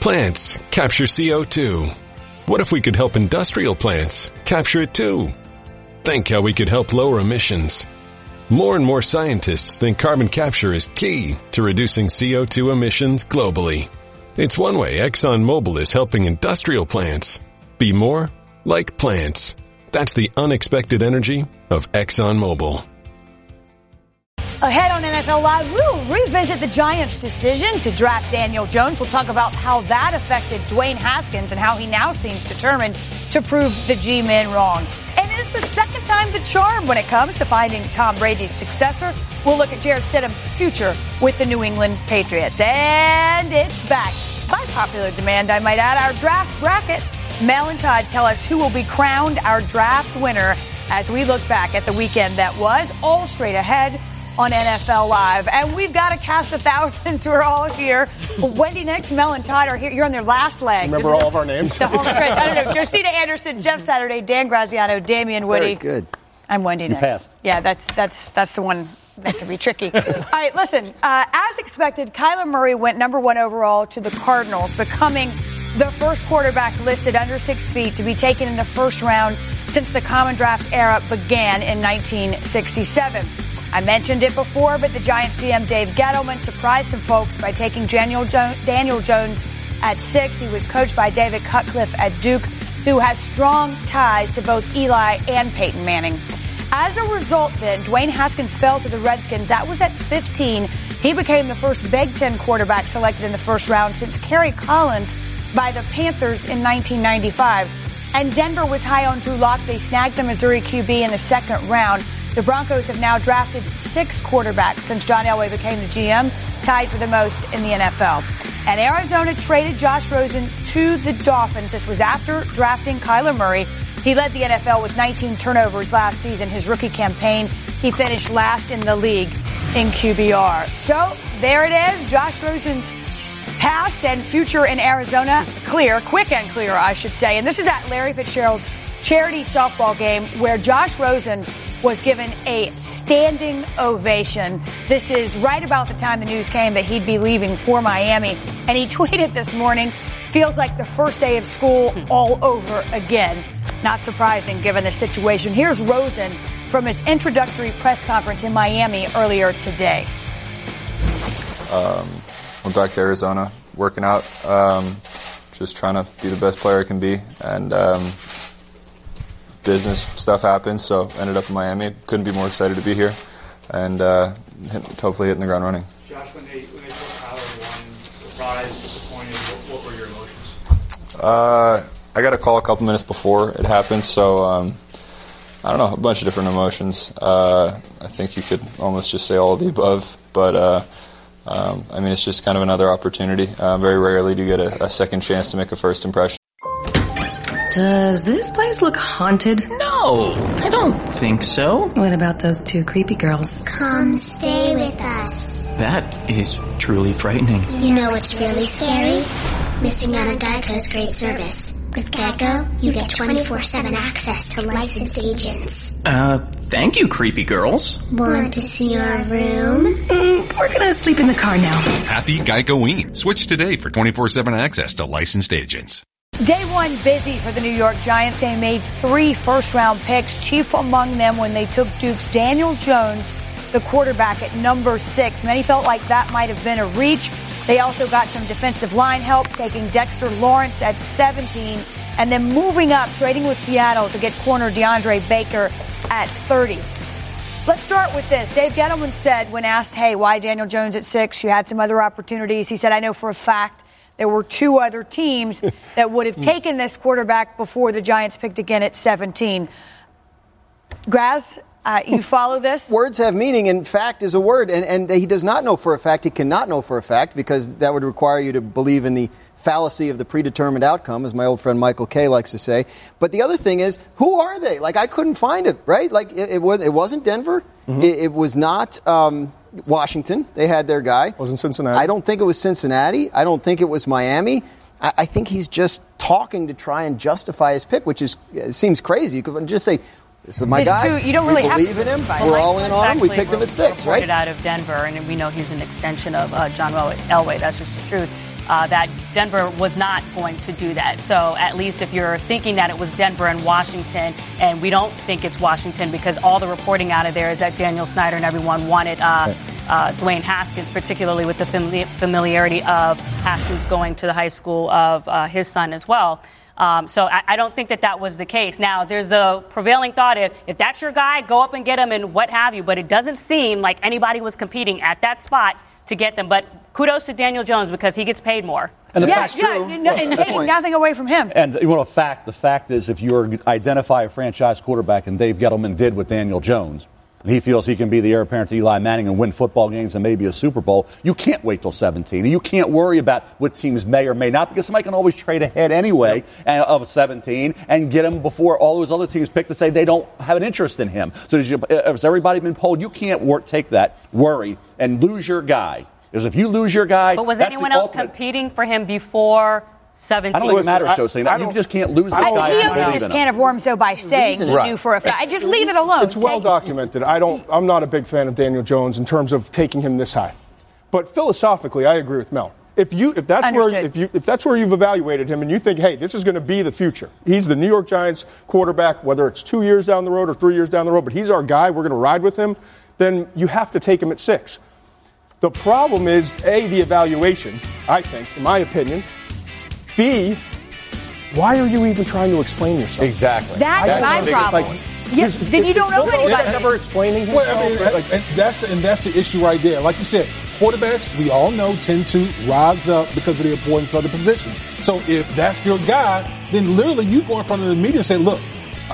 Plants capture CO2. What if we could help industrial plants capture it too? Think how we could help lower emissions. More and more scientists think carbon capture is key to reducing CO2 emissions globally. It's one way ExxonMobil is helping industrial plants be more like plants. That's the unexpected energy of ExxonMobil. Ahead on NFL Live, we'll revisit the Giants' decision to draft Daniel Jones. We'll talk about how that affected Dwayne Haskins and how he now seems determined to prove the G-men wrong. And it is the second time the charm when it comes to finding Tom Brady's successor. We'll look at Jarrett Stidham's future with the New England Patriots. And it's back. By popular demand, I might add, our draft bracket. Mel and Todd tell us who will be crowned our draft winner as we look back at the weekend that was all straight ahead on NFL Live. And we've got a cast of thousands who are all here. Wendy Nix, Mel, and Todd are here. You're on their last leg. Remember all of our names? The home stretch. I don't know. Josina Anderson, Jeff Saturday, Dan Graziano, Damien Woody. Very good. I'm Wendy Nix. passed. Yeah, that's that's that's the one that can be tricky. All right, listen. Uh, as expected, Kyler Murray went number one overall to the Cardinals, becoming the first quarterback listed under six feet to be taken in the first round since the common draft era began in 1967. I mentioned it before, but the Giants GM Dave Gettleman surprised some folks by taking Daniel, jo- Daniel Jones at six. He was coached by David Cutcliffe at Duke, who has strong ties to both Eli and Peyton Manning. As a result, then, Dwayne Haskins fell to the Redskins. That was at 15. He became the first Big Ten quarterback selected in the first round since Kerry Collins by the Panthers in 1995. And Denver was high on Drew Lock. They snagged the Missouri QB in the second round. The Broncos have now drafted six quarterbacks since John Elway became the GM, tied for the most in the NFL. And Arizona traded Josh Rosen to the Dolphins. This was after drafting Kyler Murray. He led the NFL with 19 turnovers last season. His rookie campaign, he finished last in the league in QBR. So there it is. Josh Rosen's past and future in Arizona clear, quick and clear, I should say. And this is at Larry Fitzgerald's charity softball game where Josh Rosen was given a standing ovation. This is right about the time the news came that he'd be leaving for Miami. And he tweeted this morning, feels like the first day of school all over again. Not surprising given the situation. Here's Rosen from his introductory press conference in Miami earlier today. Um, went back to Arizona, working out, um, just trying to be the best player I can be, and um, business stuff happened, so ended up in Miami. Couldn't be more excited to be here, and uh, hit, hopefully hitting the ground running. Josh, when they when they took Kyler one, surprised, disappointed, what, what were your emotions? Uh, I got a call a couple minutes before it happened, so um, I don't know, a bunch of different emotions. Uh, I think you could almost just say all of the above, but uh, um, I mean, it's just kind of another opportunity. Uh, very rarely do you get a, a second chance to make a first impression. Does this place look haunted? No, I don't think so. What about those two creepy girls? Come stay with us. That is truly frightening. You know what's really scary? Missing out on Geico's great service. With Geico, you get 24-7 access to licensed agents. Uh, thank you, creepy girls. Want to see our room? Mm, we're gonna sleep in the car now. Happy Geicoing. Switch today for 24-7 access to licensed agents. Day one busy for the New York Giants. They made three first round picks, chief among them when they took Duke's Daniel Jones, the quarterback at number six. Many felt like that might have been a reach. They also got some defensive line help, taking Dexter Lawrence at 17 and then moving up, trading with Seattle to get corner DeAndre Baker at 30. Let's start with this. Dave Gettleman said when asked, hey, why Daniel Jones at six? You had some other opportunities. He said, I know for a fact there were two other teams that would have taken this quarterback before the Giants picked again at 17. Graz, uh, you follow this? Words have meaning, and fact is a word. And, and he does not know for a fact. He cannot know for a fact because that would require you to believe in the fallacy of the predetermined outcome, as my old friend Michael Kay likes to say. But the other thing is, who are they? Like, I couldn't find it, right? Like, it, it, was, it wasn't Denver. Mm-hmm. It, it was not. Um, Washington, they had their guy. Wasn't Cincinnati? I don't think it was Cincinnati. I don't think it was Miami. I, I think he's just talking to try and justify his pick, which is it seems crazy. You could just say, "This is my It's guy." too- you don't we really have believe to in him. justify it. We're all in on him. We picked him at six, reported right? out of Denver, and we know he's an extension of uh, John Elway. That's just the truth. Uh, that Denver was not going to do that. So at least if you're thinking that it was Denver and Washington, and we don't think it's Washington because all the reporting out of there is that Daniel Snyder and everyone wanted uh, uh, Dwayne Haskins, particularly with the fami- familiarity of Haskins going to the high school of uh, his son as well. Um, so I, I, don't think that that was the case. Now, there's a prevailing thought if, if that's your guy, go up and get him and what have you. But it doesn't seem like anybody was competing at that spot to get them. But kudos to Daniel Jones because he gets paid more. And yeah, yeah, no, and taking nothing away from him. And you know, a fact, the fact is, if you identify a franchise quarterback, and Dave Gettleman did with Daniel Jones, and he feels he can be the heir apparent to Eli Manning and win football games and maybe a Super Bowl, you can't wait till 17. You can't worry about what teams may or may not because somebody can always trade ahead anyway yep. of 17 and get him before all those other teams pick to say they don't have an interest in him. So has everybody been polled? You can't work, take that worry and lose your guy. Because if you lose your guy, but was anyone else ultimate. competing for him before 17. I don't think it matters, so saying that. You just can't lose this I guy. I opened this can of worms, though, by saying he right. knew for a fact. I just leave it alone. It's well documented. I don't. I'm not a big fan of Daniel Jones in terms of taking him this high. But philosophically, I agree with Mel. If you if that's Understood. where if you if that's where you've evaluated him and you think, hey, this is going to be the future. He's the New York Giants quarterback, whether it's two years down the road or three years down the road, but he's our guy. We're going to ride with him. Then you have to take him at six. The problem is a the evaluation. I think, in my opinion. B why are you even trying to explain yourself? Exactly. That's, that's my problem. Like, yes, then you don't know well, anybody. never explaining himself. Well, I mean, like, and that's the and that's the issue right there. Like you said, quarterbacks we all know tend to rise up because of the importance of the position. So if that's your guy, then literally you go in front of the media and say, "Look,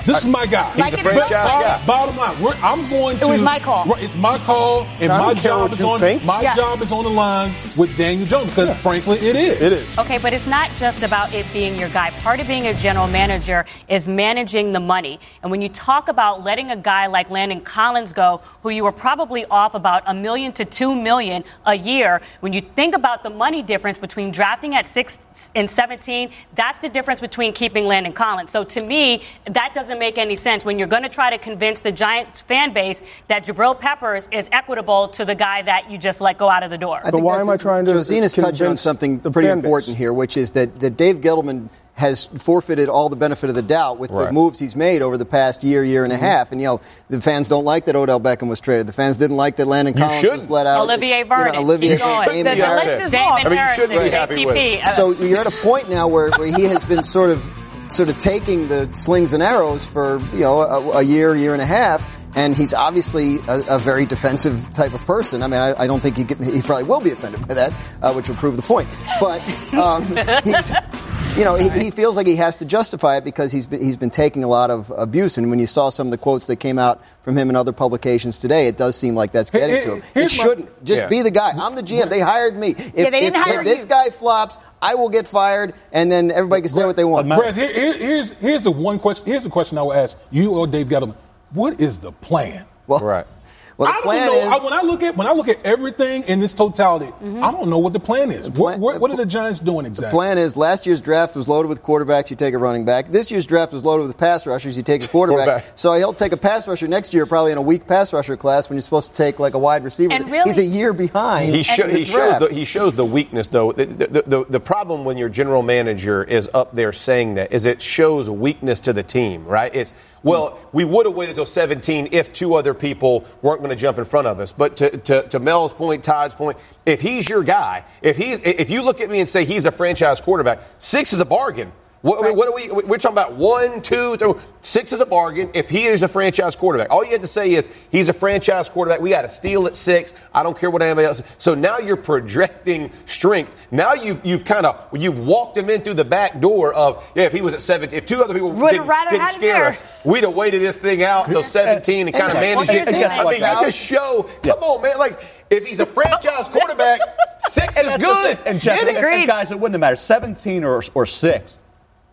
this is my guy. Like He's a franchise guy. Bottom line, I'm going to. It was my call. It's my call, and my job is on. Think. My yeah. job is on the line with Daniel Jones because, yeah. frankly, it is. It is. Okay, but it's not just about it being your guy. Part of being a general manager is managing the money. And when you talk about letting a guy like Landon Collins go, who you were probably off about a million to two million a year, when you think about the money difference between drafting at six and 17, that's the difference between keeping Landon Collins. So to me, that doesn't doesn't make any sense when you're going to try to convince the Giants fan base that Jabril Peppers is equitable to the guy that you just let go out of the door. I so why am I trying to? Josina is touching on something pretty important here, which is that, that Dave Gettleman has forfeited all the benefit of the doubt with right. the moves he's made over the past year, year and a mm-hmm. half. And, you know, the fans don't like that Odell Beckham was traded. The fans didn't like that Landon Collins was let out. Olivier Vernon. You know, Olivier Vernon. The, the list is long. I mean, you should be happy with it. So you're at a point now where, where he has been sort of sort of taking the slings and arrows for you know a, a year, year and a half. And he's obviously a, a, very defensive type of person. I mean, I, I don't think he, get, he probably will be offended by that, uh, which would prove the point. But um, he's, you know, he, he, feels like he has to justify it because he's been, he's been taking a lot of abuse. And when you saw some of the quotes that came out from him in other publications today, it does seem like that's getting hey, to him. It shouldn't. My, Just yeah. be the guy. I'm the GM. They hired me. If, yeah, they didn't if, hire if this guy flops, I will get fired, and then everybody can say what they want. Brad, here, here's, here's the one question. Here's the question I will ask you or Dave Gettleman. What is the plan? Well, right. Well, I don't know. Is, I, when I look at when I look at everything in this totality, mm-hmm. I don't know what the plan is. The plan, what, what, what, are the Giants doing exactly? The plan is last year's draft was loaded with quarterbacks. You take a running back. This year's draft was loaded with pass rushers. You take a quarterback. quarterback. So he'll take a pass rusher next year, probably in a weak pass rusher class when you're supposed to take like a wide receiver. And really, He's a year behind. He, show, he shows the, he shows the weakness though. The, the, the, the problem when your general manager is up there saying that is it shows weakness to the team, right? It's well, we would have waited until 17 if two other people weren't going to jump in front of us. But to, to, to Mel's point, Todd's point, if he's your guy, if he's if you look at me and say he's a franchise quarterback, six is a bargain. What, right. what, are we? We're talking about one, two, three, six is a bargain. If he is a franchise quarterback, all you have to say is he's a franchise quarterback. We got to steal at six. I don't care what anybody else. So now you're projecting strength. Now you've you've kind of you've walked him in through the back door of yeah. If he was at seven, if two other people Would didn't, didn't scare us, we'd have waited this thing out until uh, seventeen and, kind of managed it. I mean, you just show. Come on, man. Like if he's a franchise quarterback, six is good. And, Jeff, and, and, guys, it wouldn't have mattered. Seventeen or or six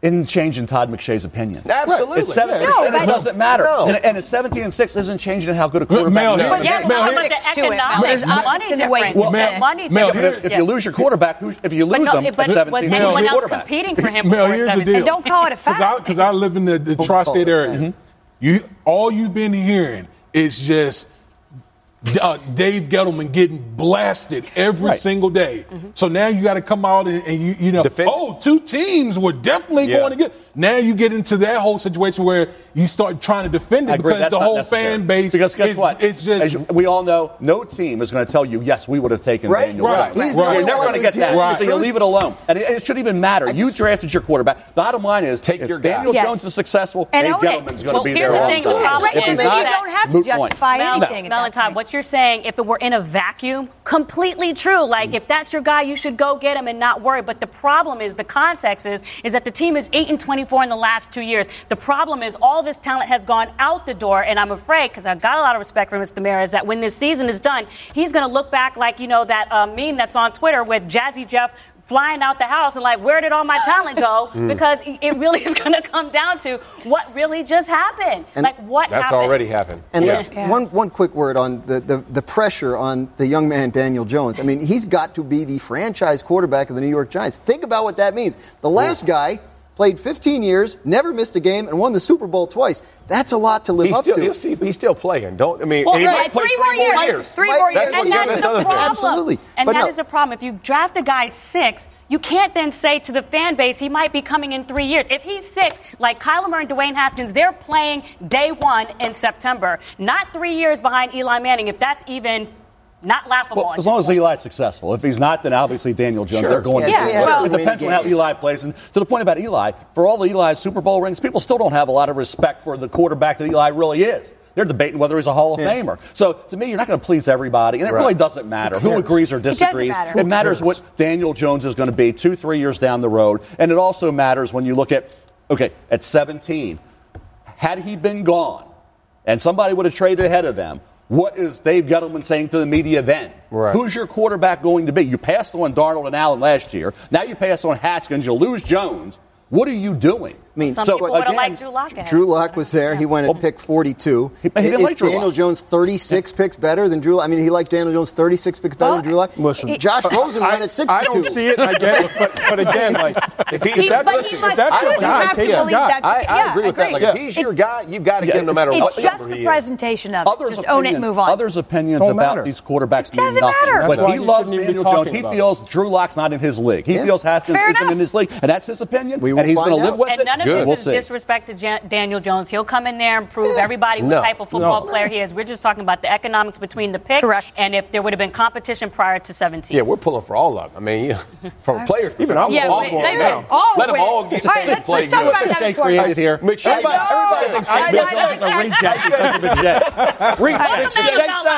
isn't changing Todd McShay's opinion. Absolutely. It's seven, yeah. no, it doesn't matter. No. And, and, it's 17 and 6 isn't changing how good a quarterback is. But yeah, Mel, but the economics, the money difference. Well, Mel, money Mel, if, if you lose your quarterback, if you lose but no, them, but 17 was anyone else competing for him Mel, here's 17? the deal. And don't call it a fact. Because I, I, live in the, the tri-state area. Mm-hmm. You, all you've been hearing is just uh, Dave Gettleman getting blasted every Right. single day. So now you got to come out and, and you, you know, Defend. oh, two teams were definitely Yeah. going to get. Now you get into that whole situation where you start trying to defend it because the whole necessary. fan base. Because guess is- what? It's just As you- we all know, no team is going to tell you, yes, we would have taken Right, Daniel right. Jones. He's the You're never going to get that. Right. So you leave it alone. And it, it shouldn't even matter. you drafted your quarterback. Bottom line is, Take if your guy. Daniel Yes. Jones is successsual, And Dave own it. Gettleman's going Well, to be there the thing, the If is he's not, you don't have to moot point. anything. at Valentine, what you're saying, if it were in a vacuum, completely true. Like if that's your guy, you should go get him and not worry. But the problem is, the context is, is that the team is eight and 24 in the last two years. The problem is all this talent has gone out the door, and I'm afraid because I've got a lot of respect for Mr. Mayer, is that when this season is done, he's going to look back like you know that uh, meme that's on Twitter with Jazzy Jeff flying out the house and like where did all my talent go because it really is going to come down to what really just happened And like what That's happened already happened. And Yeah. let's, one, one quick word on the, the, the pressure on the young man, Daniel Jones. I mean, he's got to be the franchise quarterback of the New York Giants. Think about what that means. The last guy played 15 years, never missed a game, and won the Super Bowl twice. That's a lot to live He's up still, to. he's, still, he's still playing. Don't I mean? Well, and he right, might play three more years. Three Might- more that's years. what And you're that gonna is say. the problem. Absolutely. And But that no. is the problem. If you draft a guy six, you can't then say to the fan base he might be coming in three years. If he's six, like Kyler Murray and Dwayne Haskins, they're playing day one in September, not three years behind Eli Manning. If that's even not laughable. Well, as long as point. Eli's successful. If he's not, then obviously Daniel Jones. Sure. They're going Yeah, to yeah, But well- it depends on how. Eli plays. And to the point about Eli, for all the Eli's Super Bowl rings, people still don't have a lot of respect for the quarterback that Eli really is. They're debating whether he's a Hall of Famer. So to me, you're not going to please everybody, and it Right. really doesn't matter who agrees or doesn't disagrees. matter. It matters what Daniel Jones is going to be two, three years down the road, and it also matters when you look at okay, at 17, had he been gone, and somebody would have traded ahead of them. What is Dave Gettleman saying to the media then? Right. Who's your quarterback going to be? You passed on Darnold and Allen last year. Now you pass on Haskins. You lose Jones. What are you doing? I mean, Some so people would have again, liked Drew Lock ahead. Drew Lock was there. He went at pick 42. He- he didn't Is like Drew Daniel Lock. Jones 36 picks better than Drew? Lock? I mean, he liked Daniel Jones 36 picks better Well, than Drew Lock. Listen, Josh Rosen I, went at 62. I don't see it, and I get it, but, but again, like if, he, He- if, that, but he listen, must- if that's I your would guy, have take your believe guy. I, I Yeah, agree with that. Like, agree. if he's your guy, you've got to get him no matter what. It's what just the presentation of it. Others' Just own it, opinions- move on. Others' opinions about these quarterbacks It mean doesn't nothing. matter. But he loves shouldn't even be Daniel Jones. He feels Drew Lock's not in his league. He feels Haskins isn't in his league, and that's his opinion. And he's going to live with it. None of Good. this We'll is see. disrespect to Jan- Daniel Jones. He'll come in there and prove everybody what type of football No. player he is. We're just talking about the economics between the pick Correct. and if there would have been competition prior to 17. Yeah, we're pulling for all of them. I mean, you, from players, Even I'm Yeah, all wait, for they it may now. all Let 'em win. all get All right, to let's, play let's talk good. about that Shea before. created here. McShay- Everybody, everybody thinks I Daniel know, Jones is a I know. reject because of a jet. Reject. Welcome Shea to said the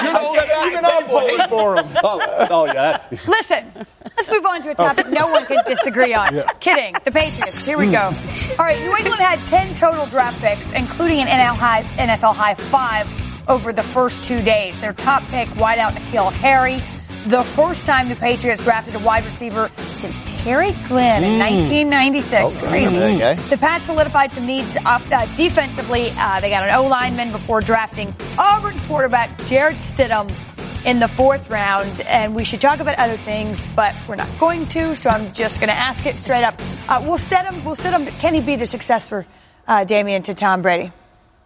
it. Even I'm pulling for him. Oh, oh, yeah. that- Listen, let's move on to a topic no one can disagree on. Kidding. The Patriots. Here we go. All right, New England had 10 total draft picks, including an NFL high, NFL high five over the first two days. Their top pick, wideout N'Keal Harry, the first time the Patriots drafted a wide receiver since Terry Glenn in 1996. Crazy. Okay. The Pats solidified some needs up, uh, defensively. Uh, they got an O lineman before drafting Auburn quarterback Jarrett Stidham in the fourth round. And we should talk about other things, but we're not going to. So I'm just going to ask it straight up. Uh, will Stidham? Will Stidham? Can he be the successor, uh, Damien, to Tom Brady?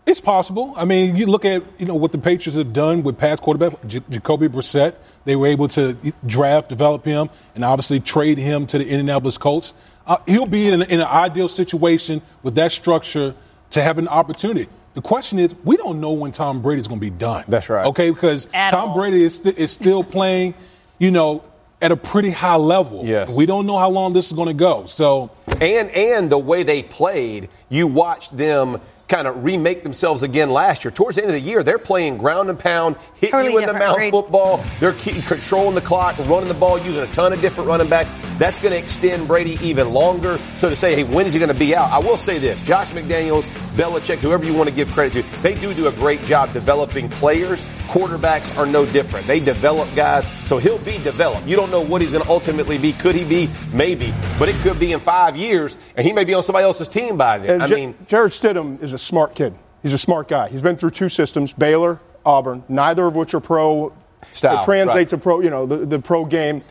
It's possible. I mean, you look at you know what the Patriots have done with past quarterback J- Jacoby Brissett. They were able to draft, develop him, and obviously trade him to the Indianapolis Colts. Uh, he'll be in an, in an ideal situation with that structure to have an opportunity. The question is, we don't know when Tom Brady's going to be done. That's right. Okay, because At Tom all. Brady is, st- is still playing, you know, at a pretty high level. Yes. We don't know how long this is going to go. So and and the way they played, you watched them kind of remake themselves again last year. Towards the end of the year, they're playing ground and pound, hitting Totally you in the mouth agreed. football. They're controlling the clock, running the ball, using a ton of different running backs. That's going to extend Brady even longer. So to say, hey, when is he going to be out? I will say this: Josh McDaniels, Belichick, whoever you want to give credit to, they do do a great job developing players. Quarterbacks are no different. They develop guys, so he'll be developed. You don't know what he's going to ultimately be. Could he be? Maybe, but it could be in five years, and he may be on somebody else's team by then. And I J- mean, Jarrett Stidham is a smart kid. He's a smart guy. He's been through two systems: Baylor, Auburn. Neither of which are pro. Uh, Style, that translate right. to pro. You know the, the pro game.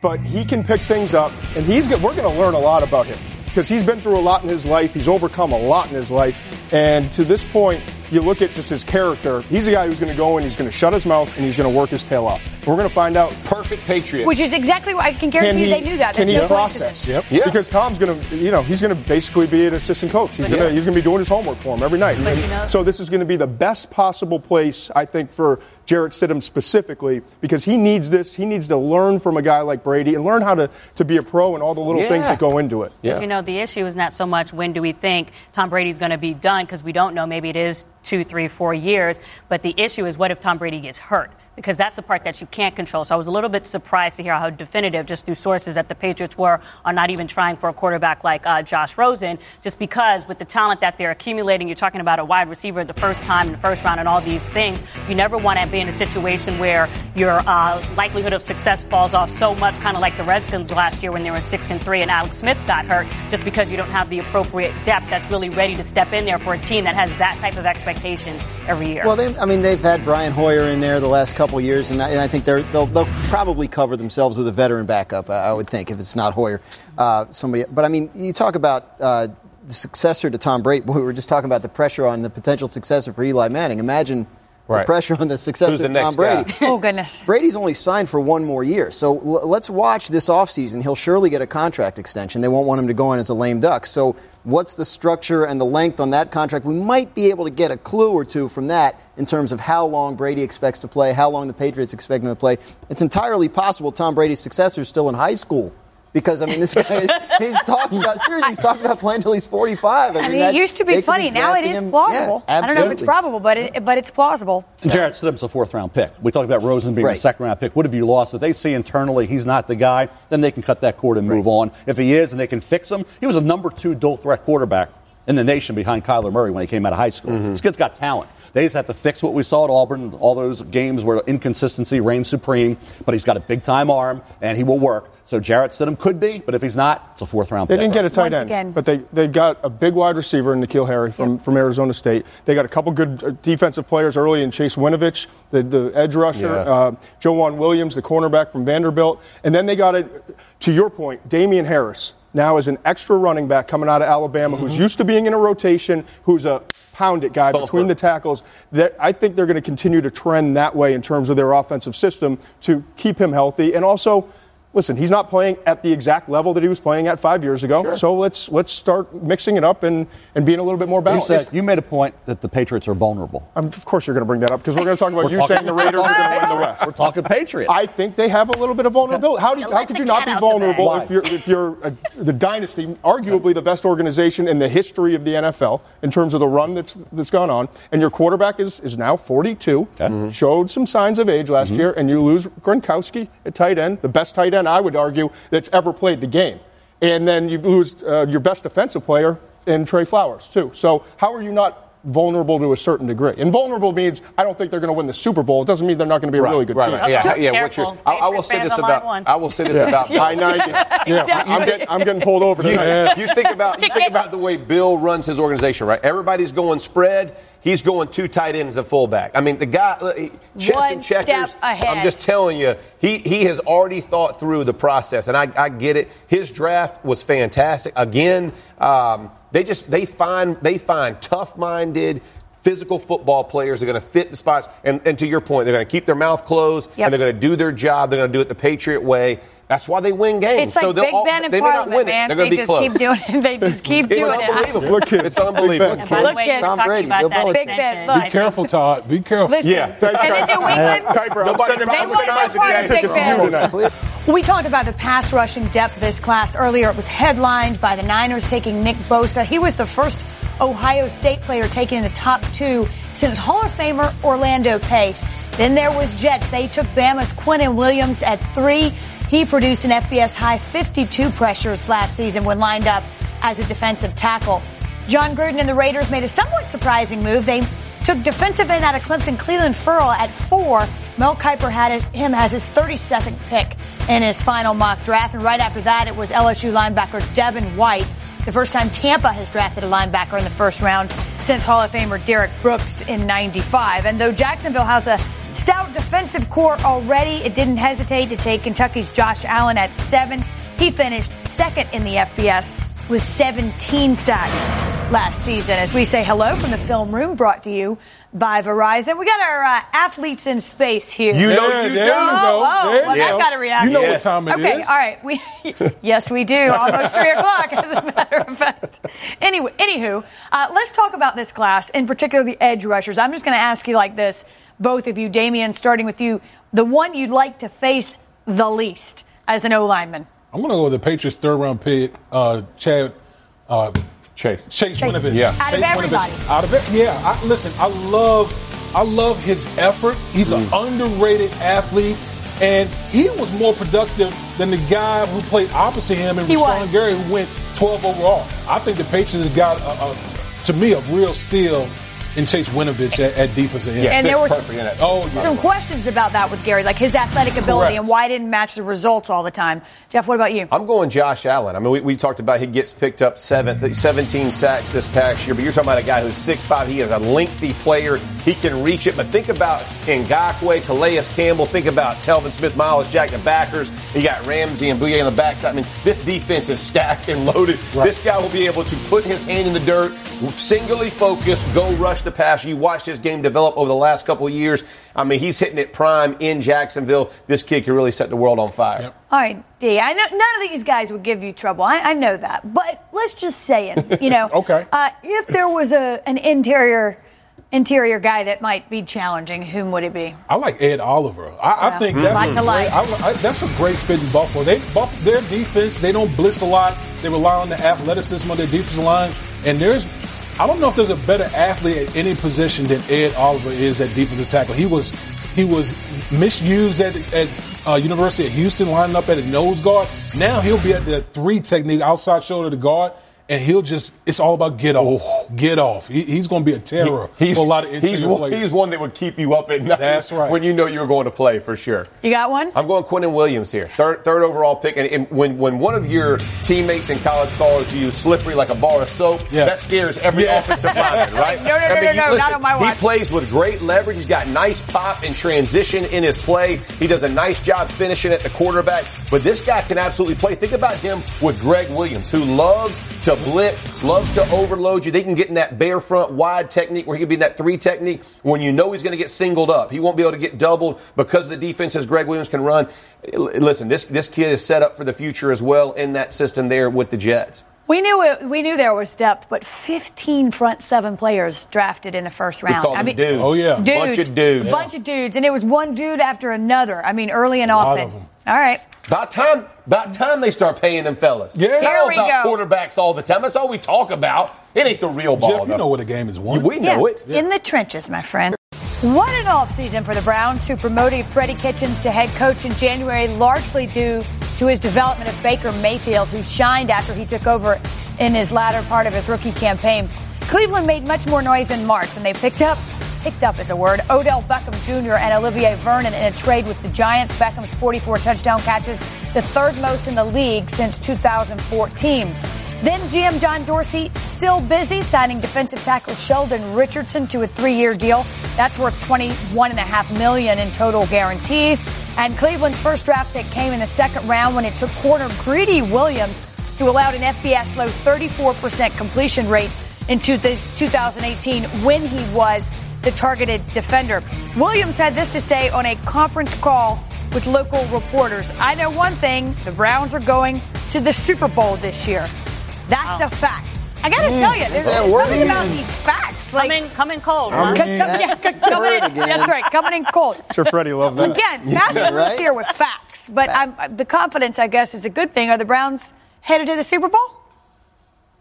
But he can pick things up, and he's. We're going to learn a lot about him. because he's been through a lot in his life. He's overcome a lot in his life. And to this point, you look at just his character. He's a guy who's going to go in, he's going to shut his mouth, and he's going to work his tail off. We're going to find out. Perfect Patriot. Which is exactly what I can guarantee he, they knew that. Can There's he no process? coincidence. Yep. Because Tom's going to, you know, he's going to basically be an assistant coach. He's going to he's going to be doing his homework for him every night. But you know- so this is going to be the best possible place, I think, for Jarrett Stidham specifically because he needs this. He needs to learn from a guy like Brady and learn how to to be a pro and all the little things that go into it. But you know, the issue is not so much when do we think Tom Brady's going to be done because we don't know. Maybe it is two, three, four years. But the issue is what if Tom Brady gets hurt? Because that's the part that you can't control. So I was a little bit surprised to hear how definitive, just through sources, that the Patriots were on not even trying for a quarterback like uh, Josh Rosen, just because with the talent that they're accumulating, you're talking about a wide receiver the first time in the first round and all these things. You never want to be in a situation where your uh, likelihood of success falls off so much, kind of like the Redskins last year when they were six and three and Alex Smith got hurt, just because you don't have the appropriate depth that's really ready to step in there for a team that has that type of expectations every year. Well, they, I mean, they've had Brian Hoyer in there the last couple of years, and I, and I think they're, they'll, they'll probably cover themselves with a veteran backup. I, I would think if it's not Hoyer, uh, somebody. But I mean, you talk about uh, the successor to Tom Brady. We were just talking about the pressure on the potential successor for Eli Manning. Imagine. The pressure on the successor Who's the of Tom next guy? Brady. Oh, goodness. Brady's only signed for one more year. So l- let's watch this offseason. He'll surely get a contract extension. They won't want him to go in as a lame duck. So what's the structure and the length on that contract? We might be able to get a clue or two from that in terms of how long Brady expects to play, how long the Patriots expect him to play. It's entirely possible Tom Brady's successor is still in high school. Because I mean, this guy he's talking about seriously. He's talking about playing until he's 45. I I mean, mean, that- it used to be could funny. now it drafting is him- plausible. Yeah, I don't know if it's probable, but it, but it's plausible. And Jarrett Stidham's a fourth round pick. We talked about Rosen being a second round pick. What have you lost? If they see internally he's not the guy, then they can cut that cord and move on. If he is and they can fix him, he was a number two dual threat quarterback in the nation behind Kyler Murray when he came out of high school. Mm-hmm. This kid's got talent. They just have to fix what we saw at Auburn, all those games where inconsistency reigned supreme, but he's got a big time arm and he will work. So Jarrett Stidham could be, but if he's not, it's a fourth round They pick. didn't get a tight Once end, again. but they, they got a big wide receiver in N'Keal Harry from, from Arizona State. They got a couple good uh, defensive players early in Chase Winovich, the, the edge rusher, Yeah. uh, Joejuan Williams, the cornerback from Vanderbilt. And then they got it, to your point, Damien Harris. Now is an extra running back coming out of Alabama who's Mm-hmm. used to being in a rotation, who's a pound it guy between the tackles. That I think they're going to continue to trend that way in terms of their offensive system to keep him healthy. And also, listen, he's not playing at the exact level that he was playing at five years ago. So let's let's start mixing it up and, and being a little bit more You, balanced. said, you made a point that the Patriots are vulnerable. Um, of course, you're going to bring that up because we're going to talk about We're you talking- saying the Raiders are going to win the West. We're talking Patriots. I think they have a little bit of vulnerability. How, do you, how could you not be vulnerable if you're, if you're uh the dynasty, arguably the best organization in the history of the NFL in terms of the run that's, that's gone on, and your quarterback is, is now 42, Mm-hmm. showed some signs of age last year, and you lose Gronkowski at tight end, the best tight end, I would argue, that's ever played the game. And then you lose uh, your best defensive player in Trey Flowers, too. So how are you not vulnerable to a certain degree? And vulnerable means I don't think they're going to win the Super Bowl. It doesn't mean they're not going to be a really good right, team. right. Yeah, Careful. yeah. What's your? I, I will say this fans on line about. I will say this about. I 90. Yeah, I'm getting, I'm getting pulled over. You, tonight. you think about you think about the way Bill runs his organization, right? Everybody's going spread. He's going two tight ends and fullback. I mean, the guy, chess One and checkers. step ahead. I'm just telling you, he he has already thought through the process, and I, I get it. His draft was fantastic. Again, um, they just they find they find tough-minded. Physical football players are going to fit the spots, and, and to your point, they're going to keep their mouth closed Yep. and they're going to do their job. They're going to do it the Patriot way. That's why they win games. It's like so they'll Big all, Ben in they Parliament, win man. They're going they to be just close. keep doing it. They just keep It's doing it. unbelievable. Look, kids. It's unbelievable. And by Look way, at Tom Brady, about Bill that Belichick. Big Ben, look. Be careful, Todd. Be careful. Listen, Yeah, thanks, and then Kiper. New England, Kiper, I'm Nobody sending They Robinson want Isaac no to of get We talked about the pass rushing depth this class earlier. It was headlined by the Niners taking Nick Bosa. He was the first Ohio State player taken in the top two since Hall of Famer Orlando Pace. Then there was Jets. They took Bama's Quinnen Williams at three. He produced an FBS high 52 pressures last season when lined up as a defensive tackle. Jon Gruden and the Raiders made a somewhat surprising move. They took defensive end out of Clemson, Clelin Ferrell at four. Mel Kiper had him as his 32nd pick in his final mock draft. And right after that, it was LSU linebacker Devin White. The first time Tampa has drafted a linebacker in the first round since Hall of Famer Derrick Brooks in 95. And though Jacksonville has a stout defensive core already, it didn't hesitate to take Kentucky's Josh Allen at seven. He finished second in the FBS with 17 sacks last season. As we say hello from the film room, brought to you by Verizon. We got our uh, athletes in space here. You know Yeah, you there do. you go. Oh, There well, you that go. got a reaction. You know Yes. what time it is. okay, all right. We yes, we do. Almost three o'clock, as a matter of fact. Anyway, anywho, uh, let's talk about this class, in particular the edge rushers. I'm just going to ask you like this, both of you, Damien, starting with you, the one you'd like to face the least as an O lineman. I'm going to go with the Patriots third round pick, uh, Chad uh, Chase. Chase, Chase. Winovich. Yeah. Out of everybody. Winovich. Out of it, yeah. I, listen, I love, I love his effort. He's Mm. an underrated athlete, and he was more productive than the guy who played opposite him, and He Rashan. Gary, who went 12 overall. I think the Patriots got, a, a, to me, a real steal in Chase Winovich at, at defensive end. And there were perfect in that Oh, system. yeah. some questions about that with Gary, like his athletic ability Correct. and why it didn't match the results all the time. Jeff, what about you? I'm going Josh Allen. I mean, we, we talked about he gets picked up seventh, 17 sacks this past year, but you're talking about a guy who's 6'5". He is a lengthy player. He can reach it. But think about Ngakoue, Calais Campbell. Think about Telvin Smith, Myles Jack, the backers. You got Ramsey and Bouye on the backside. I mean, this defense is stacked and loaded. This guy will be able to put his hand in the dirt, singularly focus, go rush the passer. You watched his game develop over the last couple of years. I mean, he's hitting it prime in Jacksonville. This kid can really set the world on fire. All right, D. I know none of these guys would give you trouble. I, I know that, but let's just say it. You know, Okay. Uh, if there was a an interior interior guy that might be challenging, whom would it be? I like Ed Oliver. I, Yeah. I think Mhm. that's Lot a great, like. I, I, that's a great fit in Buffalo. They Buff, their defense they don't blitz a lot. They rely on the athleticism of their defensive line. And there's I don't know if there's a better athlete at any position than Ed Oliver is at defensive tackle. He was he was misused at at uh, University of Houston, lining up at a nose guard. Now he'll be at the three technique, outside shoulder to guard. And he'll just, it's all about get off. Get off. He, he's going to be a terror He's, for a lot of he's, one, players. he's one that would keep you up at night. That's right. When you know you're going to play for sure. You got one? I'm going Quinnen Williams here, third third overall pick. And, and when when one of your teammates in college calls you slippery like a bar of soap, Yeah. that scares every Yeah. offensive lineman, right? No, no, no, no, no, not on my watch. He plays with great leverage. He's got nice pop and transition in his play. He does a nice job finishing at the quarterback. But this guy can absolutely play. Think about him with Gregg Williams, who loves to blitz, loves to overload you. They can get in that bear front wide technique where he can be in that three technique when you know he's going to get singled up. He won't be able to get doubled because the defenses Gregg Williams can run. Listen, this this kid is set up for the future as well in that system there with the Jets. We knew it, we knew there was depth, but 15 front seven players drafted in the first We round. call them dudes. Oh, yeah. dudes, Bunch of dudes. bunch of dudes, and it was one dude after another. I mean, early and lot often. of 'em. All right, About time, about time they start paying them fellas. Yeah. Here all we about go. quarterbacks all the time. That's all we talk about. It ain't the real ball. Jeff, you though. know what a game is won. We know yeah, it. in the trenches, my friend. What an offseason for the Browns, who promoted Freddie Kitchens to head coach in January, largely due to his development of Baker Mayfield, who shined after he took over in his latter part of his rookie campaign. Cleveland made much more noise in March when they picked up, picked up is a word, Odell Beckham Jr. and Olivier Vernon in a trade with the Giants. Beckham's 44 touchdown catches, the third most in the league since 2014. Then GM John Dorsey still busy signing defensive tackle Sheldon Richardson to a three-year deal. That's worth 21.5 million in total guarantees. And Cleveland's first draft pick came in the second round when it took corner Greedy Williams, who allowed an FBS low 34% completion rate in 2018 when he was the targeted defender. Williams had this to say on a conference call with local reporters. I know one thing, the Browns are going to the Super Bowl this year. That's a fact. I gotta tell you, there's, there's something about these facts. Like, Coming, coming cold. I huh? mean, c- c- yeah, coming in, that's right, coming in cold. Sure, Freddie loved that. Again, fast and loose right? here with facts. But I'm, the confidence, I guess, is a good thing. Are the Browns headed to the Super Bowl?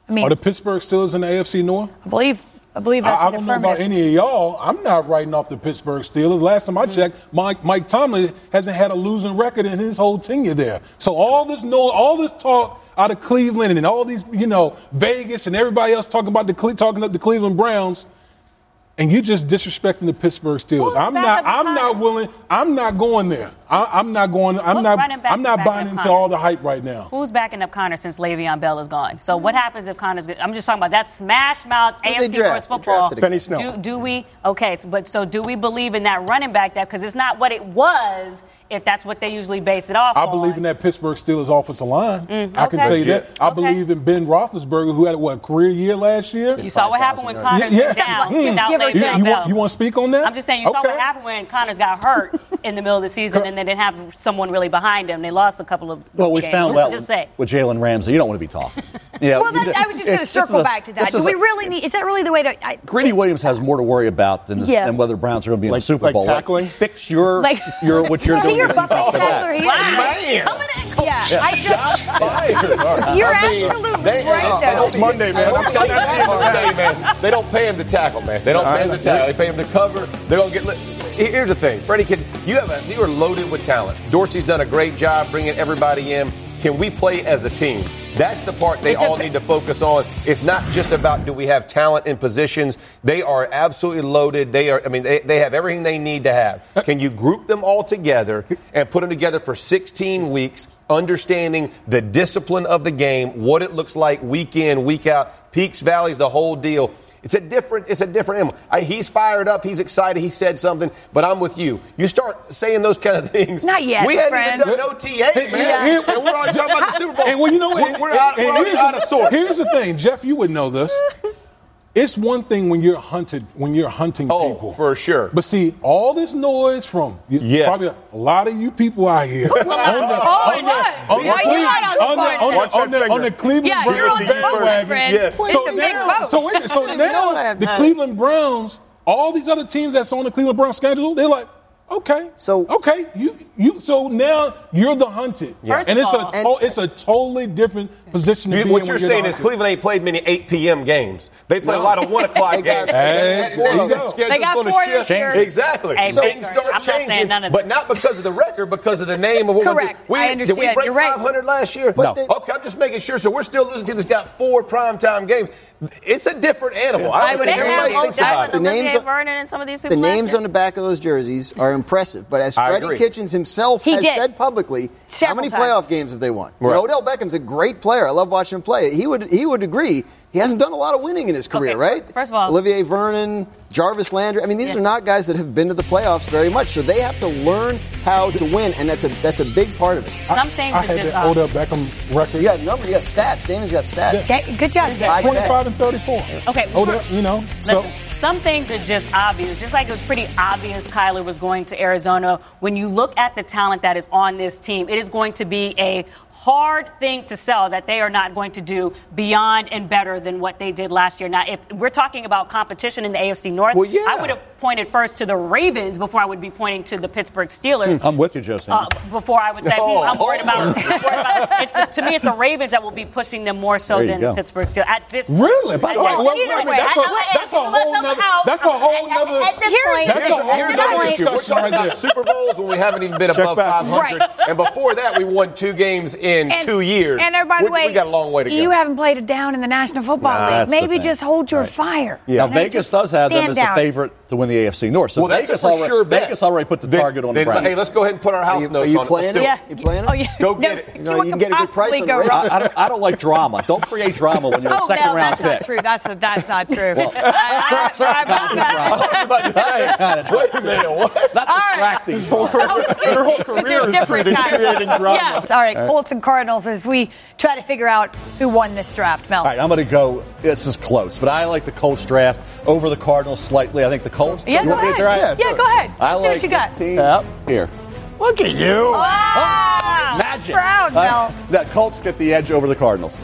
I mean, Are the Pittsburgh Steelers in the AFC North? I believe, I believe that's I, I don't know about any of y'all. I'm not writing off the Pittsburgh Steelers. Last time I mm. checked, Mike Mike Tomlin hasn't had a losing record in his whole tenure there. So all this no, all this talk out of Cleveland and all these, you know, Vegas and everybody else talking about the talking up the Cleveland Browns, and you just disrespecting the Pittsburgh Steelers. Who's I'm not. I'm behind? not willing. I'm not going there. I, I'm not going. I'm Who's not. I'm not back buying up into Conner? all the hype right now. Who's backing up Conner since Le'Veon Bell is gone? So what happens if Conner's? Good? I'm just talking about that smash mouth Who'd AFC draft? North football. Benny Snell. Do, do we? Okay, so, but so do we believe in that running back? That because it's not what it was if that's what they usually base it off on. I on. believe in that Pittsburgh Steelers offensive line. Mm, I can tell you that. I Okay. believe in Ben Roethlisberger, who had what a career year last year. You saw what happened when Conner yeah, went down. Hmm. Getting out You- late you, want, you want to speak on that? I'm just saying, you saw what happened when Conners got hurt in the middle of the season, and they didn't have someone really behind him. They lost a couple of Well, we games. found Let's out just say. with Jalen Ramsey, you don't want to be talking. Yeah, well, you that, d- I was just going to circle back to that. Do we really need? Is that really the way to? I, Greedy Williams has more to worry about than, than whether Browns are going to be in the Super Bowl. like tackling? fix your, your what you're doing. Your to buffet tackler here? Yeah, Yeah. I just. You're I mean, absolutely they- right, oh, though. It's Monday, man. I'm telling you, I'm telling you, man. They don't pay him to tackle, man. They don't pay him to tackle. They pay him to cover. They're gonna get. Li- Here's the thing, Freddie. Can you have a? You are loaded with talent. Dorsey's done a great job bringing everybody in. Can we play as a team? That's the part they all need to focus on. It's not just about do we have talent in positions. They are absolutely loaded. They are. I mean, they, they have everything they need to have. Uh, Can you group them all together and put them together for 16 weeks? Understanding the discipline of the game, what it looks like week in, week out, peaks, valleys, the whole deal. It's a different. It's a different animal. I, he's fired up. He's excited. He said something. But I'm with you. You start saying those kind of things. Not yet, We hadn't friend. even done OTA, man. Yeah. And we're already talking about the Super Bowl. And well, you know what? We're, we're out, and we're already here's, out of sorts. here's the thing, Jeff. You would know this. It's one thing when you're hunted, when you're hunting Oh, people. for sure. But see, all this noise from you, Yes. probably a lot of you people out here. on the, Oh, on the- what? on the Why you not on the on the- on the- on the- on the finger. Cleveland Yeah, Browns you're on the boat, my bandwagon. Yes. So now, so, wait, so now the. Cleveland Browns, all these other teams that's on the Cleveland Browns schedule, they're like, okay, So- okay, you you. So now you're the hunted, First and of it's all- a to, it's a totally different position to You- be what in you're when saying the is hunted. Cleveland ain't played many 8 p.m. games. They play a lot of 1 o'clock They got- games. Hey, And- there and you the go. schedule's They got four shift. this year. Exactly. Hey, so things start I'm not saying changing, none of but not because of the record, because of the name of what Correct. we did. We, I Did we break You're right. 500 last year? No. they- Okay, I'm just making sure. So we're still losing to that's got four primetime games. It's a different animal. I I don't would think agree. everybody Oh, thinks that about The names on- Vernon and some of these people The names on the back of those jerseys are impressive, but as Freddie. Kitchens himself He has did. said publicly, Several how many times. playoff games have they won? Right. know, Odell Beckham's a great player. I love watching him play. He would he would agree. He hasn't done a lot of winning in his career, Okay, right? first of all- Olivier Vernon, Jarvis Landry. I mean, these Yeah. are not guys that have been to the playoffs very much, so they have to learn how to win, and that's a that's a big part of it. Some things I are had just. that uh, Odell Beckham record. You got number, you got stats. Damien's got stats. Okay, good job. Five, 25 and 34. Okay, Odell, you know, so Listen, some things are just obvious. Just like it was pretty obvious Kyler was going to Arizona. When you look at the talent that is on this team, it is going to be a hard thing to sell that they are not going to do beyond and better than what they did last year. Now, if we're talking about competition in the AFC North, Well, yeah. I would have pointed first to the Ravens before I would be pointing to the Pittsburgh Steelers. I'm with you, Josie. Uh, before I would say, Oh, I'm worried about. oh. Worried about it's the, to me, it's the Ravens that will be pushing them more so than go. the Pittsburgh Steelers at this. point, Really? By the way, Well, wait, either wait, way, that's a- I- I- that's a I- whole somehow- nother- that's a whole at- at- nother- At this Here's- point, That's a whole nother issue. We're discussion talking right about there. Super Bowls when we haven't even been above 500. And before that, we won two games in And- two years. And uh, by the We- way, we got a long way to go. You haven't played it down in the National Football Nah, League. Maybe just hold your Right. fire. Now Vegas does have them as down. the favorite to win the AFC North. So well, that's Vegas a for already, sure bet. Vegas already put the Then- target on the then, Browns. Hey, let's go ahead and put our house you- notes are you on it. playing Let's it? Yeah. You playing it? Oh, yeah. Go get it. No, what you can get a good price on the go Ravens. wrong? I, I don't, like drama. Don't create drama when you're a Oh, second no, round that's pick. not true. That's that's not true. Well, I- I- I'm not- kinds of drama. I'm about to say, wait a minute, what? That's distracting. Oh, excuse Your whole me. career is creating- kinds. creating drama. Yes. All right, Colts and Cardinals as we try to figure out who won this draft. Mel. All right, I'm going to go. This is close, but I like the Colts draft over the Cardinals slightly. I think the Colts. Yeah, go want me to ahead. try? Yeah, go ahead. I See like what you got. this team. Yep. Here. Look at you. Wow. Magic. Proud, Uh, Mel. that Colts get the edge over the Cardinals.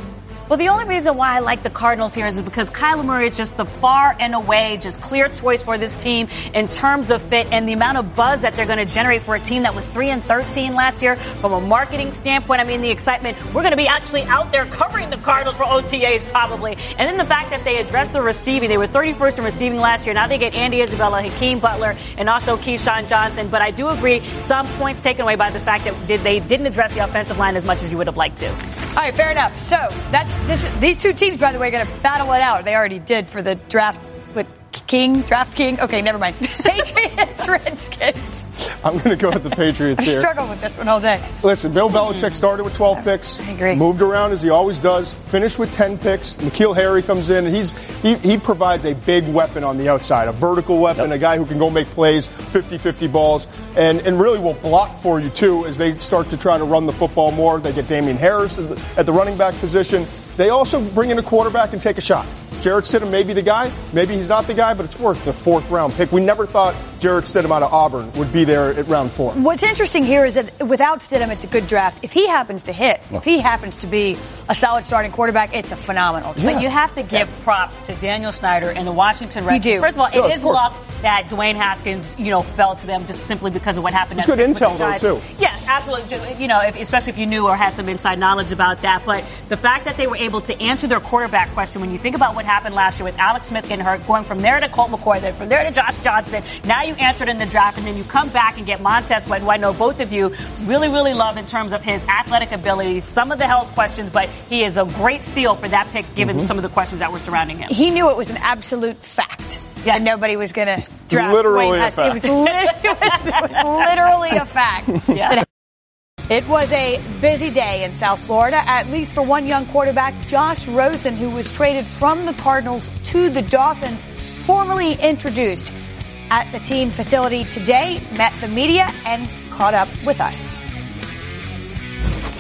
Well, the only reason why I like the Cardinals here is because Kyler Murray is just the far and away, just clear choice for this team in terms of fit and the amount of buzz that they're going to generate for a team that was 3 and 13 last year. From a marketing standpoint, I mean, the excitement, we're going to be actually out there covering the Cardinals for OTAs probably. And then the fact that they addressed the receiving, they were 31st in receiving last year. Now they get Andy Isabella, Hakeem Butler, and also KeeSean Johnson. But I do agree, some points taken away by the fact that they didn't address the offensive line as much as you would have liked to. All right, fair enough. So that's this. These two teams, by the way, are going to battle it out. They already did for the draft, but King, draft King. Okay, never mind. Patriots, Redskins. I'm going to go with the Patriots I here. struggle with this one all day. Listen, Bill Belichick started with 12 picks. I agree. Moved around as he always does. Finished with 10 picks. N'Keal Harry comes in. And he's he, he provides a big weapon on the outside, a vertical weapon, a guy who can go make plays, 50-50 balls, and and really will block for you too as they start to try to run the football more. They get Damien Harris at the, at the running back position. They also bring in a quarterback and take a shot. Jarrett Stidham may be the guy, maybe he's not the guy, but it's worth the fourth round pick. We never thought Jarrett Stidham out of Auburn would be there at round four. What's interesting here is that without Stidham, it's a good draft. If he happens to hit, if he happens to be a solid starting quarterback, it's a phenomenal. But you have to give props to Daniel Snyder and the Washington Redskins. You do. First of all, Yeah, it of is luck that Dwayne Haskins, you know, fell to them just simply because of what happened. It's good intel, though, too. Yes, absolutely. Just, You know, if, especially if you knew or had some inside knowledge about that. But the fact that they were able to answer their quarterback question, when you think about what happened last year with Alex Smith getting hurt, going from there to Colt McCoy, then from there to Josh Johnson, now you answered in the draft, and then you come back and get Montez Sweat, who I know both of you really, really love in terms of his athletic ability, some of the health questions, but he is a great steal for that pick given Mhm. some of the questions that were surrounding him. He knew it was an absolute fact. Yeah. And nobody was going to draft Literally Dwayne a Haskins. It was, fact. it, was, it was literally a fact. Yeah. It was a busy day in South Florida, at least for one young quarterback, Josh Rosen, who was traded from the Cardinals to the Dolphins, formally introduced at the team facility today, met the media, and caught up with us.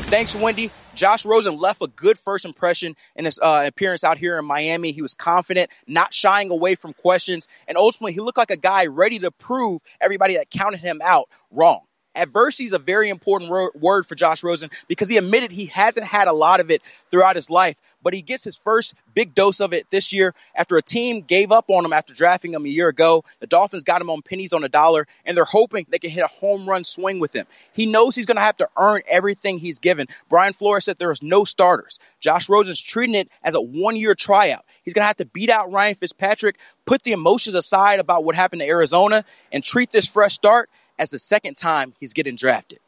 Thanks, Wendy. Josh Rosen left a good first impression in his uh, appearance out here in Miami. He was confident, not shying away from questions, and ultimately he looked like a guy ready to prove everybody that counted him out wrong. Adversity is a very important ro- word for Josh Rosen because he admitted he hasn't had a lot of it throughout his life, but he gets his first big dose of it this year after a team gave up on him after drafting him a year ago. The Dolphins got him on pennies on a dollar, and they're hoping they can hit a home run swing with him. He knows he's going to have to earn everything he's given. Brian Flores said there is no starters. Josh Rosen's treating it as a one year tryout. He's going to have to beat out Ryan Fitzpatrick, put the emotions aside about what happened to Arizona, and treat this fresh start as the second time he's getting drafted.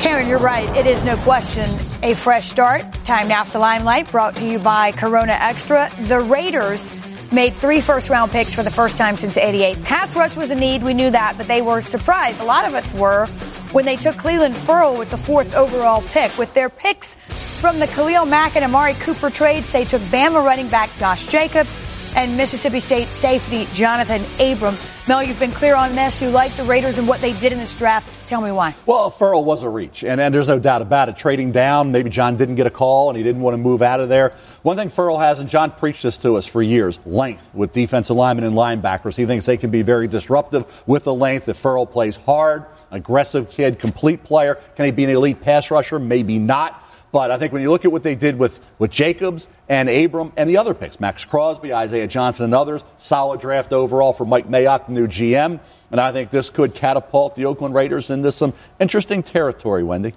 Karen, you're right. It is no question a fresh start. Time now for the limelight brought to you by Corona Extra. The Raiders made three first round picks for the first time since 88. Pass rush was a need. We knew that, but they were surprised. A lot of us were when they took Clelin Ferrell with the fourth overall pick. With their picks from the Khalil Mack and Amari Cooper trades, they took Bama running back Josh Jacobs and Mississippi State safety Jonathan Abram. Mel, you've been clear on this. You like the Raiders and what they did in this draft. Tell me why. Well, Ferrell was a reach, and, and there's no doubt about it. Trading down, maybe Jon didn't get a call and he didn't want to move out of there. One thing Ferrell has, and Jon preached this to us for years, length with defensive linemen and linebackers. He thinks they can be very disruptive with the length. If Ferrell plays hard, aggressive kid, complete player, can he be an elite pass rusher? Maybe not. But I think when you look at what they did with, with Jacobs and Abram and the other picks, Maxx Crosby, Isaiah Johnson, and others, solid draft overall for Mike Mayock, the new GM. And I think this could catapult the Oakland Raiders into some interesting territory, Wendy.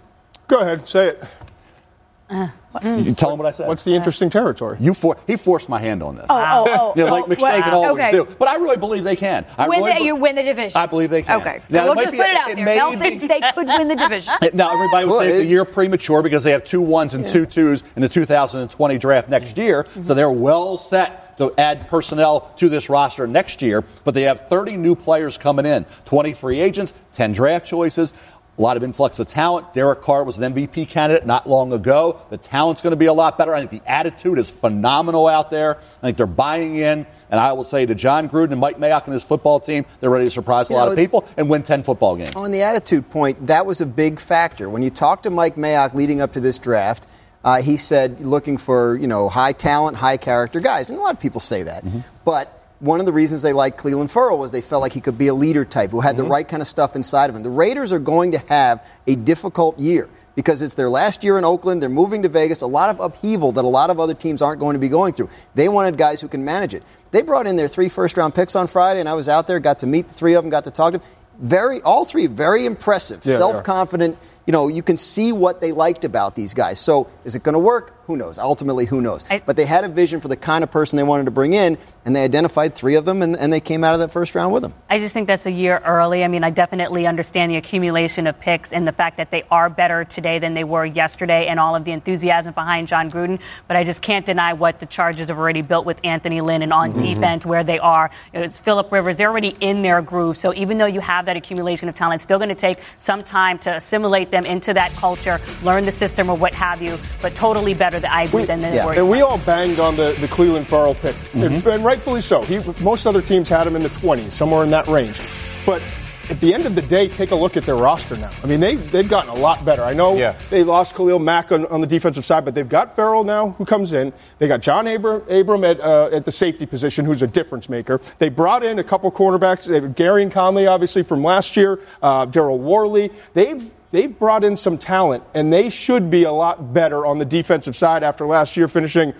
Go ahead, and say it. You tell him what I said. What's the interesting territory? You for, he forced my hand on this. Oh, oh, oh, you know, like oh, McShagan well, always okay. do. But I really believe they can. I Win really the, be- you win the division. I believe they can. Okay, so it we'll just be- put it out it there. may Mel thinks they could win the division. Now, everybody would Well, say it's a year premature because they have two ones and two twos in the 2020 draft next year. Mm-hmm. So they're well set to add personnel to this roster next year. But they have 30 new players coming in, 20 free agents, 10 draft choices. A lot of influx of talent. Derek Carr was an MVP candidate not long ago. The talent's going to be a lot better. I think the attitude is phenomenal out there. I think they're buying in. And I will say to Jon Gruden and Mike Mayock and his football team, they're ready to surprise a You lot know, of people and win 10 football games. On the attitude point, that was a big factor. When you talk to Mike Mayock leading up to this draft, uh, he said looking for you know high talent, high character guys, and a lot of people say that. But one of the reasons they liked Clelin Ferrell was they felt like he could be a leader type who had the mm-hmm. right kind of stuff inside of him. The Raiders are going to have a difficult year because it's their last year in Oakland. They're moving to Vegas. A lot of upheaval that a lot of other teams aren't going to be going through. They wanted guys who can manage it. They brought in their three first round picks on Friday, and I was out there, got to meet the three of them, got to talk to them. Very, all three very impressive, Yeah, self confident. You know, you can see what they liked about these guys. So, is it going to work? Who knows? Ultimately, who knows? but they had a vision for the kind of person they wanted to bring in, and they identified three of them, and, and they came out of that first round with them. I just think that's a year early. I mean, I definitely understand the accumulation of picks and the fact that they are better today than they were yesterday and all of the enthusiasm behind Jon Gruden. But I just can't deny what the Chargers have already built with Anthony Lynn and on Mhm. defense where they are. It was Philip Rivers. They're already in their groove. So even though you have that accumulation of talent, it's still going to take some time to assimilate them into that culture, learn the system or what have you, but totally better than I agree than they were. And we all banged on the, the Clelin Ferrell pick, and, and rightfully so. He, most other teams had him in the 20s, somewhere in that range. But at the end of the day, take a look at their roster now. I mean, they, they've gotten a lot better. I know they lost Khalil Mack on, on the defensive side, but they've got Ferrell now who comes in. They got John Abram, Abram at, uh, at the safety position, who's a difference maker. They brought in a couple cornerbacks. They have Gareon Conley, obviously, from last year, uh, Daryl Worley. They've they've brought in some talent, and they should be a lot better on the defensive side after last year finishing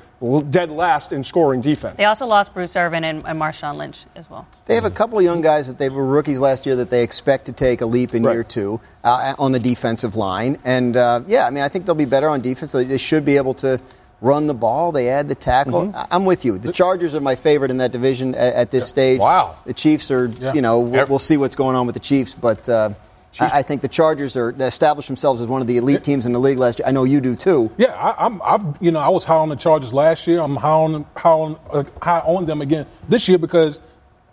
dead last in scoring defense. They also lost Bruce Irvin and, and Marshawn Lynch as well. They have a couple of young guys that they were rookies last year that they expect to take a leap in year two uh, on the defensive line. And uh, yeah, I mean, I think they'll be better on defense. They should be able to run the ball. They add the tackle. Mm-hmm. I- I'm with you. The Chargers are my favorite in that division at, at this stage. Wow. The Chiefs are, you know, we'll, we'll see what's going on with the Chiefs, but. Uh, I I think the Chargers are they established themselves as one of the elite teams in the league last year. I know you do too. Yeah, I, I'm. I've you know I was high on the Chargers last year. I'm high on high on, uh, high on them again this year because.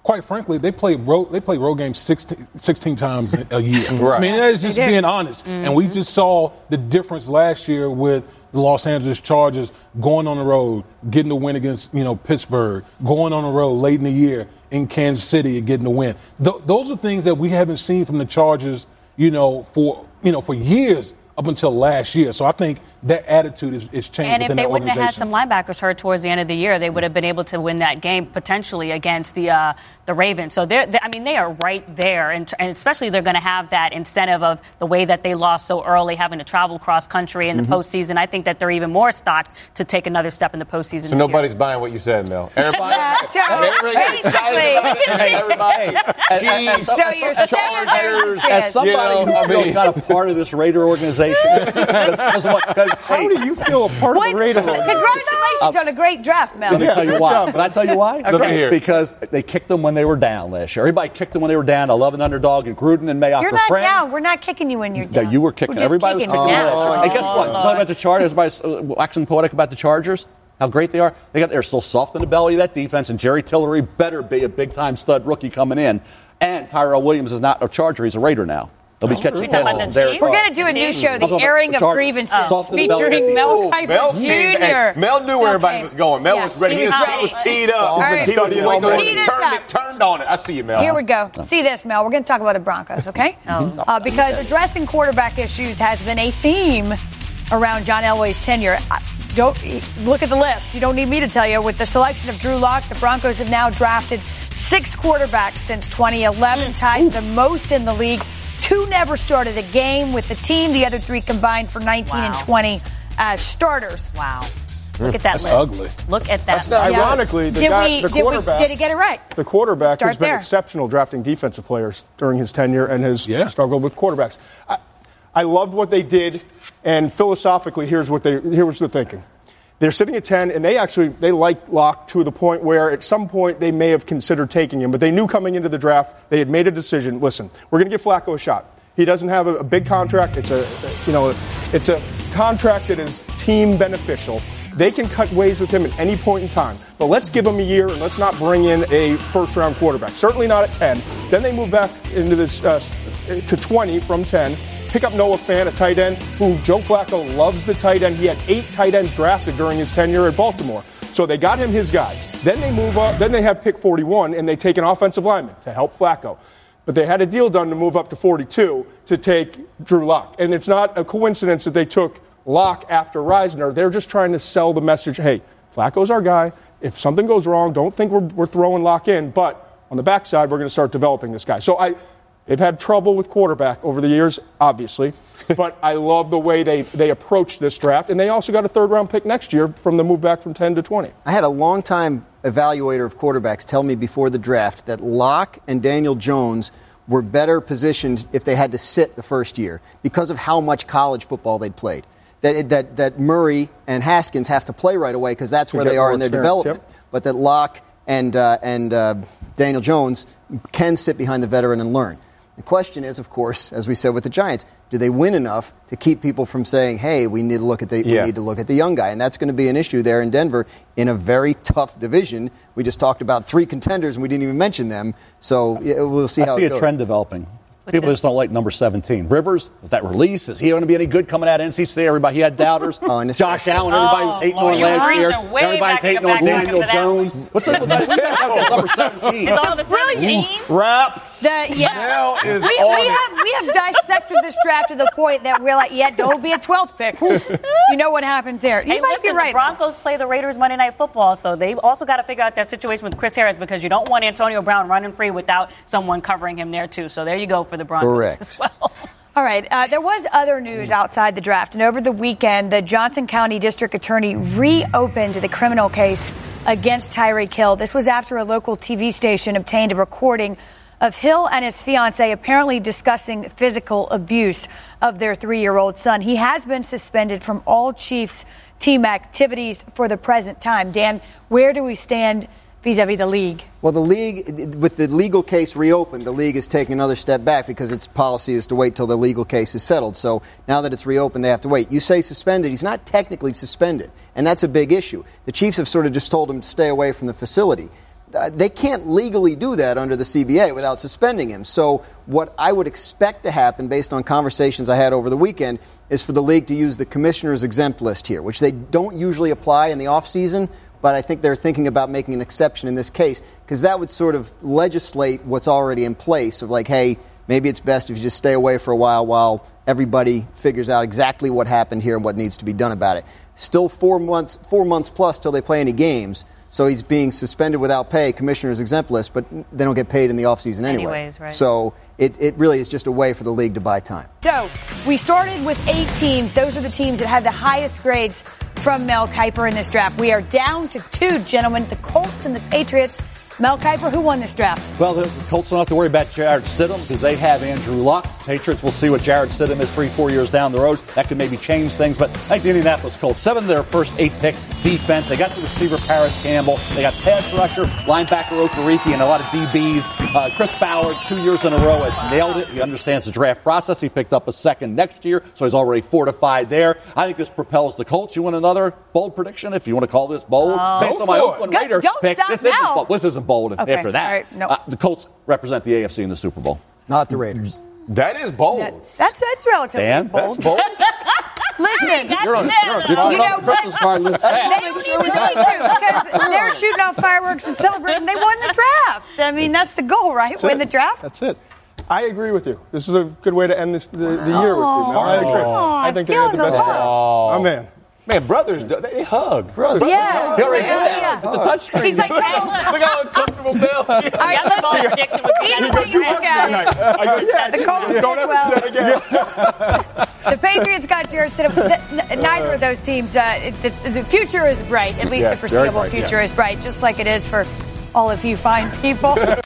Quite frankly, they play road. They play road games 16, 16 times a year. Right. I mean, that's just They do. being honest. And we just saw the difference last year with the Los Angeles Chargers going on the road, getting the win against you know Pittsburgh, going on the road late in the year in Kansas City and getting the win. Th- those are things that we haven't seen from the Chargers, you know, for you know for years up until last year. So I think that attitude is, is changed And if within they wouldn't have organization. had some linebackers hurt towards the end of the year, they would have been able to win that game potentially against the uh, the Ravens. So they're, they I mean, they are right there, and, and especially they're going to have that incentive of the way that they lost so early, having to travel cross country in the Mhm. postseason. I think that they're even more stocked to take another step in the postseason. this So year. nobody's buying what you said, Mel. Everybody, Yeah, so everybody got excited basically- Everybody, As- So you're saying there's a As somebody You know, who I mean- not a part of this Raider organization, because what- 'cause, How do you feel a part What? of the Raiders? Congratulations on a great draft, Mel. Let me tell you why. Can I tell you why? Look at here. Because they kicked them when they were down last year. Everybody kicked them when they were down. I love an underdog, and Gruden and Mayock You're not friends. down. We're not kicking you when you're Yeah, down. you were kicking. We're just Everybody kicking was kicking you you last year. And guess what? Talking about the Chargers, everybody's uh, waxing poetic about the Chargers. How great they are. They got they're still soft in the belly of that defense, and Jerry Tillery better be a big time stud rookie coming in. And Tyrell Williams is not a Charger; he's a Raider now. They'll be catching You're talking passes about on the Derek We're going to do a new show, The about Airing of Grievances, Soft in the belly of featuring Mel defense. Kiper Mel, came back. Jr. Mel knew where everybody was going. Mel Yeah, was ready. he He was was, ready. was teed up. All right. He was Studying waiting on it. Turned, up. it, turned on it. I see you, Mel. Here we go. See this, Mel. We're going to talk about the Broncos, okay? Uh, because addressing quarterback issues has been a theme around John Elway's tenure. I- Don't look at the list. You don't need me to tell you. With the selection of Drew Lock, the Broncos have now drafted six quarterbacks since 2011, tied the most in the league. Two never started a game with the team. The other three combined for 19 and 20 as starters. Wow. Look at that That's list. ugly. Look at that. That's list. not- Ironically, the did guy- we, the did we- quarterback- did he get it right? The quarterback Start has been there. exceptional drafting defensive players during his tenure and has struggled with quarterbacks. I, I loved what they did, and philosophically, here's what they here's the thinking. They're sitting at 10, and they actually they like Lock to the point where at some point they may have considered taking him, but they knew coming into the draft they had made a decision. Listen, we're going to give Flacco a shot. He doesn't have a, a big contract. It's a you know it's a contract that is team beneficial. They can cut ways with him at any point in time. But let's give him a year and let's not bring in a first round quarterback. Certainly not at 10. Then they move back into this uh, to 20 from 10. Pick up Noah Fant, a tight end who Joe Flacco loves the tight end. He had eight tight ends drafted during his tenure at Baltimore. So they got him his guy. Then they move up. Then they have pick 41 and they take an offensive lineman to help Flacco. But they had a deal done to move up to 42 to take Drew Lock. And it's not a coincidence that they took Lock after Risner. They're just trying to sell the message hey, Flacco's our guy. If something goes wrong, don't think we're, we're throwing Lock in. But on the backside, we're going to start developing this guy. So I, they've had trouble with quarterback over the years, obviously. but I love the way they, they approach this draft. And they also got a third round pick next year from the move back from 10 to 20. I had a long-time evaluator of quarterbacks tell me before the draft that Lock and Daniel Jones were better positioned if they had to sit the first year because of how much college football they'd played. that that that Murray and Haskins have to play right away because that's where they are in their development. But that Lock and uh, and uh, Daniel Jones can sit behind the veteran and learn. The question is, of course, as we said with the Giants, do they win enough to keep people from saying, "Hey, we need to look at the Yeah. we need to look at the young guy," and that's going to be an issue there in Denver in a very tough division. We just talked about three contenders, and we didn't even mention them. So yeah, we'll see I how see it a goes. trend developing. People just don't like number 17. Rivers, with that release, is he going to be any good coming out of NC State? Everybody, he had doubters. Oh, Josh Allen, everybody was Oh, hating Lord, on last year. reaching way Everybody's hating on Daniel Jones. What's up with that? Number 17. It's all the Really? Crap. The, yeah. Now is we, on we it. have we have dissected this draft to the point that we're like, yeah, don't be a 12th pick. you know what happens there. You Hey, might listen, be right. The Broncos play the Raiders Monday Night Football, so they've also got to figure out that situation with Chris Harris because you don't want Antonio Brown running free without someone covering him there too. So there you go for the Broncos Correct. as well. All right. Uh, there was other news outside the draft, and over the weekend, the Johnson County District Attorney reopened the criminal case against Tyreek Hill. This was after a local TV station obtained a recording of Hill and his fiancee apparently discussing physical abuse of their three-year-old son. He has been suspended from all Chiefs team activities for the present time. Dan, where do we stand vis-a-vis the league? Well, the league, with the legal case reopened, the league is taking another step back because its policy is to wait till the legal case is settled. So now that it's reopened, they have to wait. You say suspended, he's not technically suspended, and that's a big issue. The Chiefs have sort of just told him to stay away from the facility. Uh, they can't legally do that under the CBA without suspending him. So, what I would expect to happen, based on conversations I had over the weekend, is for the league to use the commissioner's exempt list here, which they don't usually apply in the offseason but I think they're thinking about making an exception in this case because that would sort of legislate what's already in place of like, hey, maybe it's best if you just stay away for a while while everybody figures out exactly what happened here and what needs to be done about it. Still four months, four months plus till they play any games. So he's being suspended without pay, commissioner's exempt list, but they don't get paid in the offseason anyway. Anyways, right. So it, it really is just a way for the league to buy time. So we started with eight teams. Those are the teams that had the highest grades from Mel Kiper in this draft. We are down to two, gentlemen, the Colts and the Patriots. Mel Kiper, who won this draft? Well, the Colts don't have to worry about Jarrett Stidham because they have Andrew Luck. Patriots will see what Jarrett Stidham is three, four years down the road. That could maybe change things. But I think the Indianapolis Colts, seven of their first eight picks, defense. They got the receiver Parris Campbell. They got pass rusher, linebacker Okereke, and a lot of DBs. Uh, Chris Ballard, two years in a row, has nailed it. He understands the draft process. He picked up a second next year, so he's already fortified there. I think this propels the Colts. You want another bold prediction, if you want to call this bold? Oh. Based on my for it. Oakland Go- Raider don't pick, stop this isn't bold. This isn't bold Okay, after that. all right, no. Uh, the Colts represent the AFC in the Super Bowl. Not the Raiders. That is bold. That's that's relatively Dan, bold. that's bold. Listen, You're on, you're on, you're on You know the Christmas what? card list. They don't even need to because they're shooting off fireworks and celebrating. They won the draft. I mean, that's the goal, right? That's Win it. the draft. That's it. I agree with you. This is a good way to end this the, the year with you. Mel. I agree. Aw, I think they had the feels best a draft. lot. Man. Man, brothers, they hug. Brothers. Yeah. He already Yeah, did that yeah. with the touchscreen. He's like, Look how uncomfortable Bill. All right, That's my listen. prediction would be He's that like, the look at it. Yeah, The Colts did well. do that again. The Patriots got Jarrett Stidham. Neither of those teams. Uh, the, the future is bright. At least Yeah, the foreseeable bright, yeah. future is bright, just like it is for all of you fine people.